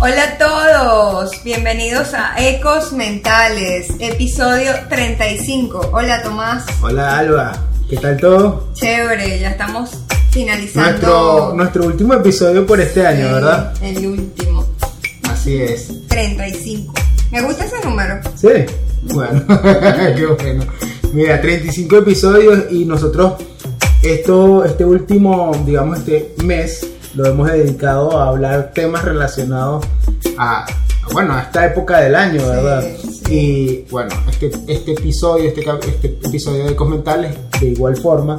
Hola a todos, bienvenidos a Ecos Mentales, episodio 35. Hola Tomás. Hola Alba, ¿qué tal todo? Chévere, ya estamos finalizando. Nuestro, nuestro último episodio por este año, ¿verdad? El último, Así es. 35. Me gusta ese número. Sí, bueno, qué bueno. Mira, 35 episodios y nosotros esto, este último, digamos, este mes lo hemos dedicado a hablar temas relacionados a, bueno, a esta época del año, ¿verdad? sí. Y bueno, este, este episodio, este, este episodio de Comentales, de igual forma,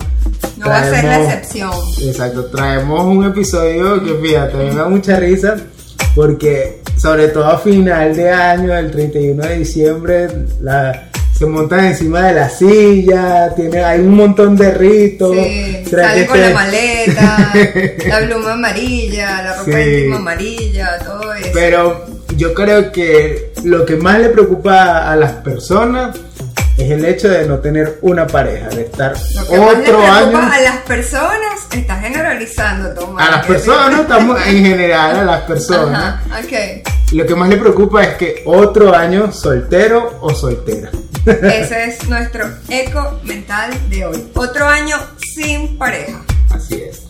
No va a ser la traemos- excepción. Exacto, traemos un episodio que fíjate, me da mucha risa porque sobre todo a final de año, el 31 de diciembre, la- se montan encima de la silla, tiene, hay un montón de ritos. Sí, ¿será sale que con la maleta, la pluma amarilla, la ropa Sí. íntima amarilla, todo eso. Pero yo creo que lo que más le preocupa a las personas es el hecho de no tener una pareja, de estar Lo que otro año. a las personas, está generalizando, Tomás. A las personas, estamos en general a las personas. Ajá. Lo que más le preocupa es que otro año soltero o soltera. Ese es nuestro eco mental de hoy. Otro año sin pareja. Así es.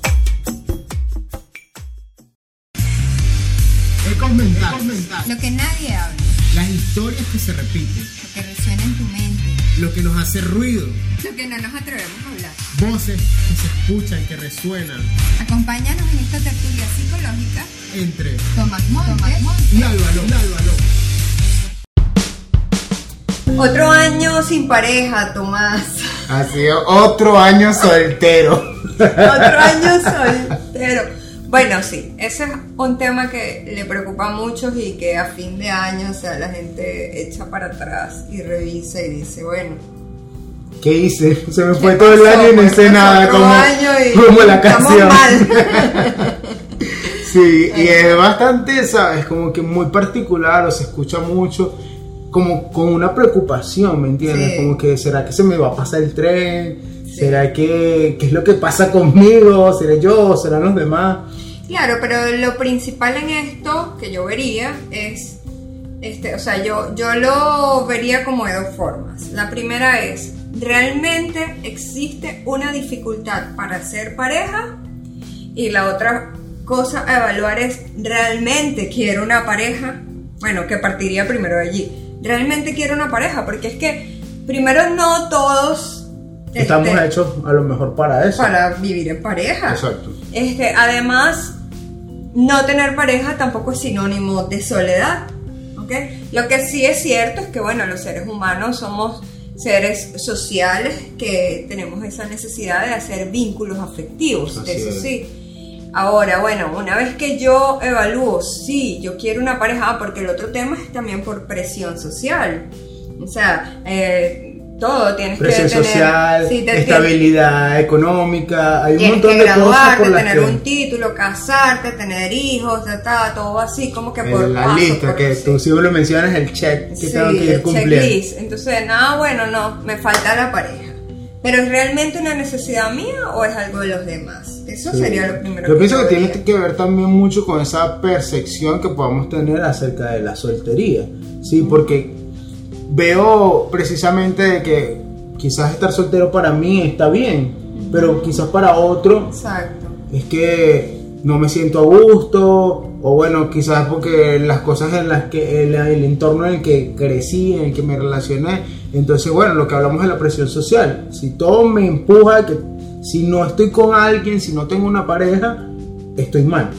Ecos mentales. Lo que nadie habla, Las historias que se repiten. lo que resuena en tu mente, Lo que nos hace ruido. lo que no nos atrevemos a hablar. Voces que se escuchan, que resuenan. Acompáñanos en esta tertulia psicológica. Entre Tomás Montes. y Álvaro. y Álvaro. Otro año sin pareja, Tomás. Ha sido otro año soltero. Otro año soltero. Bueno, sí, ese es un tema que le preocupa a muchos y que a fin de año, o sea, la gente echa para atrás y revisa y dice, bueno, ¿Qué hice? Se me ¿qué fue todo el año y no hice nada como, año y como la estamos canción. mal. Sí, y es bastante, ¿sabes? Como que muy particular, o se escucha mucho, como con una preocupación, ¿me entiendes? Sí. Como que, ¿será que se me va a pasar el tren? Sí. ¿Será que, qué es lo que pasa conmigo? ¿Seré yo? ¿Serán los demás? Claro, pero lo principal en esto que yo vería es, este, o sea, yo, yo lo vería como de dos formas. La primera es, ¿realmente existe una dificultad para ser pareja? Y la otra cosa a evaluar es, ¿realmente quiero una pareja? Bueno, que partiría primero de allí. ¿Realmente quiero una pareja? Porque es que, primero, no todos... Estamos este, hechos a lo mejor para eso. para vivir en pareja. Exacto. Este, además, no tener pareja tampoco es sinónimo de soledad. ¿ok? Lo que sí es cierto es que, bueno, los seres humanos somos seres sociales que tenemos esa necesidad de hacer vínculos afectivos. Así eso es. sí. Ahora, bueno, una vez que yo evalúo, sí, yo quiero una pareja, ah, porque el otro tema es también por presión social. O sea, eh, todo tienes Presión que tener... social, sí, te- estabilidad económica, hay un Tienes montón que de cosas graduarte, por las tener que... un título, casarte, tener hijos, ta, ta, todo así, como que por la paso, lista, por- que sí. tú siempre lo mencionas, el check que Sí, tengo que ir cumpliendo. checklist. Entonces, nada, bueno, no, me falta la pareja. Pero ¿es realmente una necesidad mía o es algo de los demás? Eso Sí. sería lo primero Yo pienso que tiene que ver también mucho con esa percepción que podamos tener acerca de la soltería. Sí, porque veo precisamente que quizás estar soltero para mí está bien, pero quizás para otro Exacto. es que no me siento a gusto, o bueno, quizás porque las cosas en las que, el, el entorno en el que crecí, en el que me relacioné, entonces bueno, lo que hablamos de la presión social, si todo me empuja que si no estoy con alguien, si no tengo una pareja, estoy mal.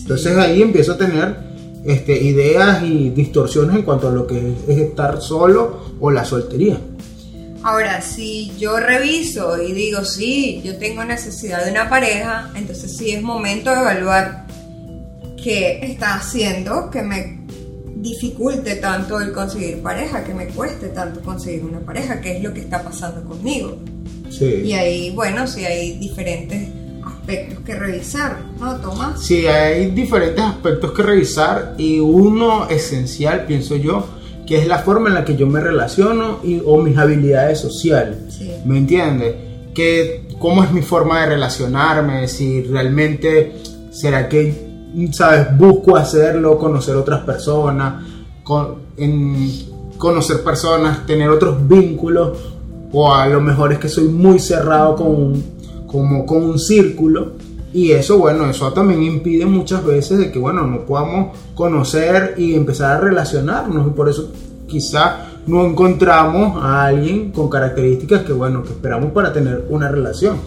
Entonces ahí empiezo a tener este, ideas y distorsiones en cuanto a lo que es estar solo o la soltería. Ahora, si yo reviso y digo, sí, yo tengo necesidad de una pareja, entonces sí es momento de evaluar qué está haciendo que me dificulte tanto el conseguir pareja, que me cueste tanto conseguir una pareja, qué es lo que está pasando conmigo. Sí. Y ahí, bueno, sí hay diferentes aspectos que revisar, ¿no, Tomás? Sí, hay diferentes aspectos que revisar y uno esencial, pienso yo, que es la forma en la que yo me relaciono y, o mis habilidades sociales. Sí. ¿Me entiendes? Que cómo es mi forma de relacionarme, si realmente será que ¿sabes? Busco hacerlo, conocer otras personas, conocer personas, tener otros vínculos, o a lo mejor es que soy muy cerrado con un, como, con un círculo. Y eso, bueno, eso también impide muchas veces de que, bueno, no podamos conocer y empezar a relacionarnos. Y por eso quizá no encontramos a alguien con características que, bueno, que esperamos para tener una relación.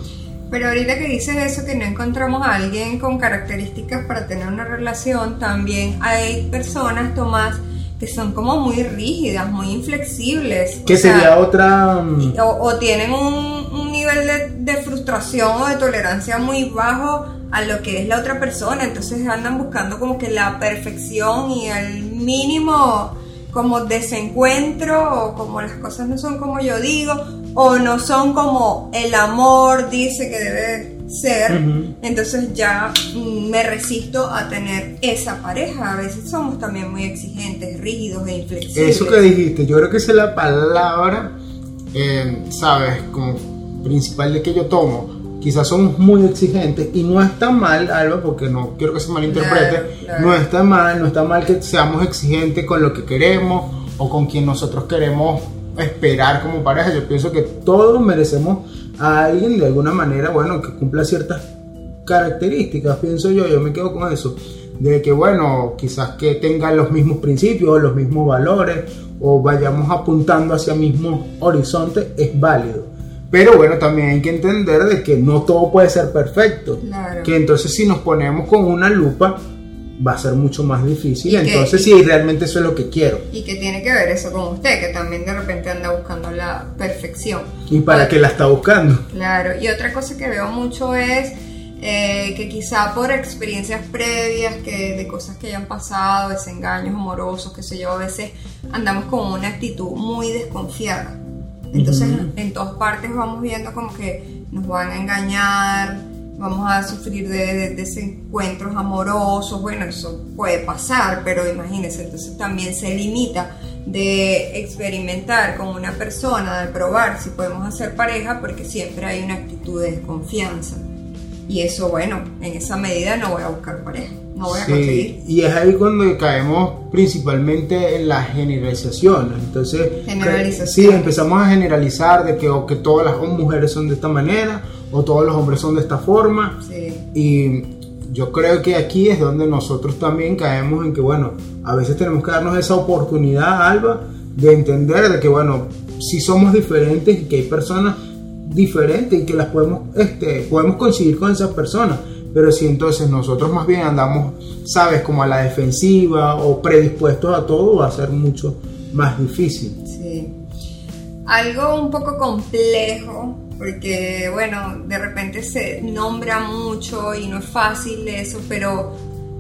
Pero ahorita que dices eso, que no encontramos a alguien con características para tener una relación, también hay personas, Tomás, que son como muy rígidas, muy inflexibles. Que sería otra... Mm, o, tienen un, nivel de, de, frustración o de tolerancia muy bajo a lo que es la otra persona, entonces andan buscando como que la perfección y el mínimo como desencuentro o como las cosas no son como yo digo o no son como el amor dice que debe ser, entonces ya me resisto a tener esa pareja. A veces somos también muy exigentes, rígidos e inflexibles. Eso que dijiste, yo creo que esa es la palabra, eh, ¿sabes? Como principal de que yo tomo. Quizás somos muy exigentes y no está mal, Alba, porque no quiero que se malinterprete. No está mal, no está mal que seamos exigentes con lo que queremos o con quien nosotros queremos esperar como pareja. Yo pienso que todos merecemos a alguien de alguna manera, bueno, que cumpla ciertas características, pienso yo, yo me quedo con eso, de que bueno, quizás que tenga los mismos principios, los mismos valores, o vayamos apuntando hacia el mismo horizonte, es válido. Pero bueno, también hay que entender de que no todo puede ser perfecto. Que entonces si nos ponemos con una lupa, va a ser mucho más difícil. Entonces, si realmente eso es lo que quiero. Y que tiene que ver eso con usted, que también de repente anda buscando la perfección. ¿Y para qué la está buscando? Claro, y otra cosa que veo mucho es eh, que quizá por experiencias previas, que de cosas que hayan pasado, desengaños amorosos, que sé yo, a veces andamos con una actitud muy desconfiada. Entonces, en todas partes vamos viendo como que nos van a engañar, vamos a sufrir de, desencuentros amorosos, bueno, eso puede pasar, pero imagínense, entonces también se limita de experimentar con una persona, de probar si podemos hacer pareja, porque siempre hay una actitud de desconfianza. Y eso, bueno, en esa medida no voy a buscar pareja, no voy a conseguir. Y es ahí cuando caemos principalmente en la generalización. Entonces, generalización. sí, empezamos a generalizar de que, o que todas las mujeres son de esta manera, o todos los hombres son de esta forma. Y yo creo que aquí es donde nosotros también caemos en que, bueno, a veces tenemos que darnos esa oportunidad, Alba, de entender de que, bueno, si somos diferentes y que hay personas diferentes y que las podemos, este, podemos coincidir con esas personas. Pero si entonces nosotros más bien andamos, sabes, como a la defensiva o predispuestos a todo, va a ser mucho más difícil. Sí. Algo un poco complejo porque bueno, de repente se nombra mucho y no es fácil eso, pero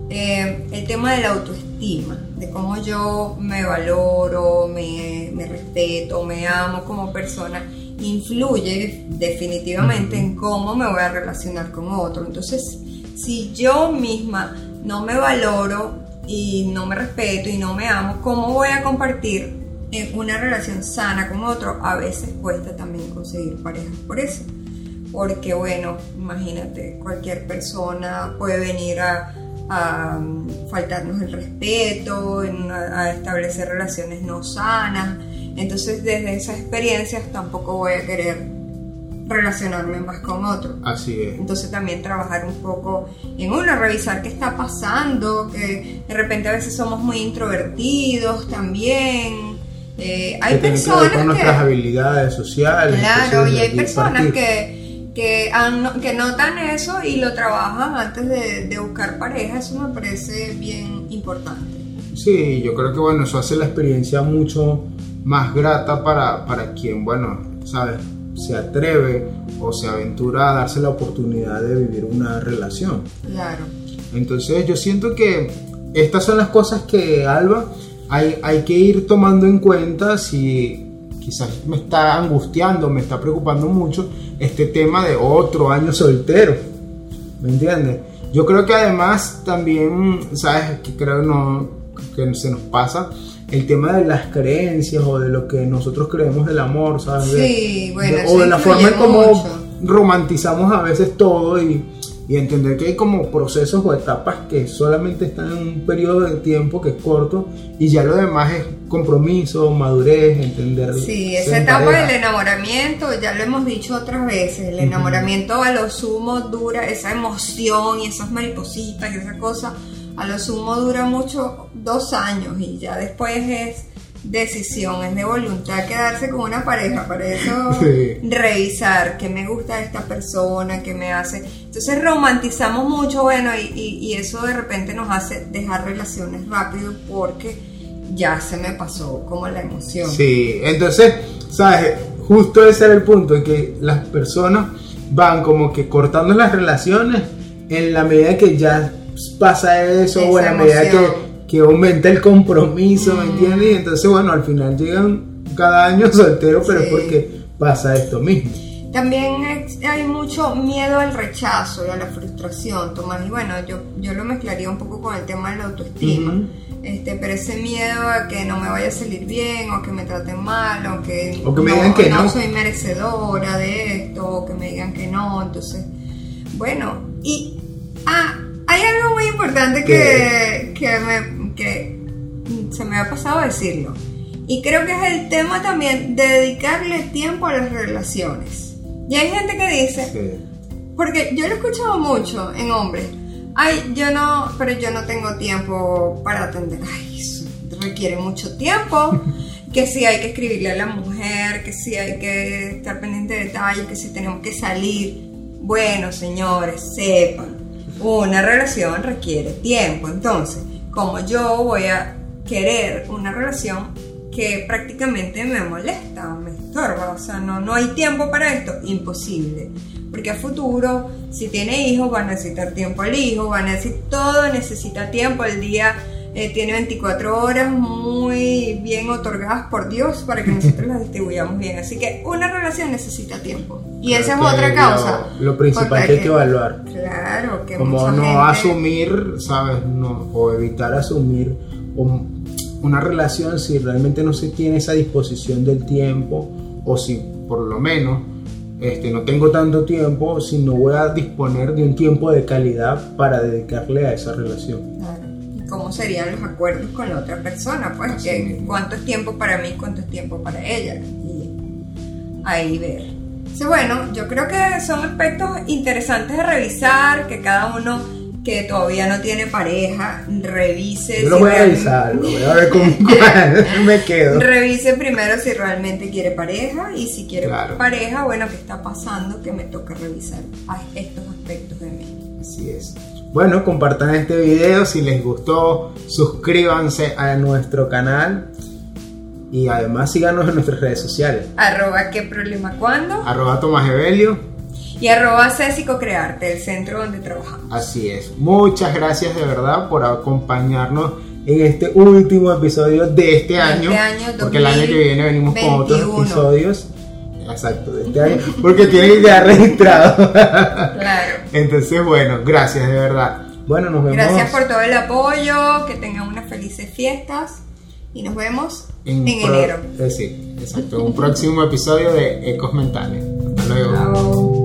eh, el tema de la autoestima, de cómo yo me valoro, me, respeto, me amo como persona, influye definitivamente en cómo me voy a relacionar con otro. Entonces, si yo misma no me valoro y no me respeto y no me amo, ¿cómo voy a compartir en una relación sana con otro, a veces cuesta también conseguir pareja por eso. Porque bueno, imagínate, cualquier persona puede venir a, mm, faltarnos el respeto, a, establecer relaciones no sanas. Entonces desde esas experiencias tampoco voy a querer relacionarme más con otro. Así es. Entonces también trabajar un poco en uno, revisar qué está pasando, que de repente a veces somos muy introvertidos también, eh, hay personas que, con nuestras habilidades sociales. Claro, y hay personas que, que, notan eso y lo trabajan antes de, buscar pareja. Eso me parece bien importante. Sí, yo creo que bueno, eso hace la experiencia mucho más grata para, para quien, bueno, sabes, se atreve o se aventura a darse la oportunidad de vivir una relación. Claro. Entonces yo siento que estas son las cosas que Alba hay, que ir tomando en cuenta si quizás me está angustiando, me está preocupando mucho este tema de otro año soltero. ¿Me entiendes? Yo creo que además también, ¿sabes? Que creo no, que se nos pasa el tema de las creencias o de lo que nosotros creemos del amor, ¿sabes? Sí, bueno, o de la forma en cómo romantizamos a veces todo y y entender que hay como procesos o etapas que solamente están en un periodo de tiempo que es corto y ya lo demás es compromiso, madurez, entender. Sí, esa etapa del enamoramiento, ya lo hemos dicho otras veces, el enamoramiento a lo sumo dura, esa emoción y esas maripositas y esa cosa, a lo sumo dura mucho, dos años y ya después es decisión, es de voluntad quedarse con una pareja, para eso revisar qué me gusta de esta persona, qué me hace. Entonces romantizamos mucho, bueno, y, y, eso de repente nos hace dejar relaciones rápido porque ya se me pasó como la emoción. Sí, entonces, ¿sabes? Justo ese era el punto, en que las personas van como que cortando las relaciones en la medida que ya pasa eso o en la medida que que aumenta el compromiso, ¿me entiendes? Y entonces, bueno, al final llegan cada año solteros, pero es porque pasa esto mismo. También hay mucho miedo al rechazo y a la frustración, Tomás. Y bueno, yo, yo lo mezclaría un poco con el tema de la autoestima. este, pero ese miedo a que no me vaya a salir bien, o que me traten mal, o que, o que me digan que no soy merecedora de esto, o que me digan que no. Entonces, bueno, y ah, importante que, que me que se me ha pasado decirlo. Y creo que es el tema también de dedicarle tiempo a las relaciones. Y hay gente que dice, porque yo lo he escuchado mucho en hombres, ay, yo no, pero yo no tengo tiempo para atender, ay, eso requiere mucho tiempo, que si hay que escribirle a la mujer, que si hay que estar pendiente de detalles, que si tenemos que salir. Bueno, señores, sepan, una relación requiere tiempo, entonces como yo voy a querer una relación que prácticamente me molesta, me estorba, o sea, no, no hay tiempo para esto, imposible. Porque a futuro, si tiene hijos, va a necesitar tiempo al hijo, va a necesitar todo, necesita tiempo, el día eh, tiene 24 horas muy bien otorgadas por Dios para que nosotros las distribuyamos bien. Así que una relación necesita tiempo. Y esa es otra causa. Lo, principal que hay que evaluar. Claro, que Como no asumir, ¿sabes? No, o evitar asumir una relación si realmente no se tiene esa disposición del tiempo o si por lo menos este, no tengo tanto tiempo, si no voy a disponer de un tiempo de calidad para dedicarle a esa relación. Claro. ¿Y cómo serían los acuerdos con la otra persona? Pues que cuánto es tiempo para mí, cuánto es tiempo para ella. Y ahí ver bueno, yo creo que son aspectos interesantes de revisar, que cada uno que todavía no tiene pareja, revise. Yo lo voy a revisar, lo voy a ver cómo me quedo. Revise primero si realmente quiere pareja y si quiere pareja, bueno, ¿qué está pasando? Que me toca revisar estos aspectos de mí. Así es. Bueno, compartan este video si les gustó, suscríbanse a nuestro canal y además síganos en nuestras redes sociales. Arroba qué problema cuando. Arroba Tomás Evelio. Y arroba Césico Crearte, el centro donde trabajamos. Así es. Muchas gracias de verdad por acompañarnos en este último episodio de este, este año. año porque el año que viene venimos con otros episodios. Exacto, de este año. Porque tienen ya registrado. claro. Entonces, bueno, gracias de verdad. Bueno, nos vemos. Gracias por todo el apoyo. Que tengan unas felices fiestas. Y nos vemos en, enero. Eh, sí, exacto. Un próximo episodio de Ecos Mentales. Hasta luego.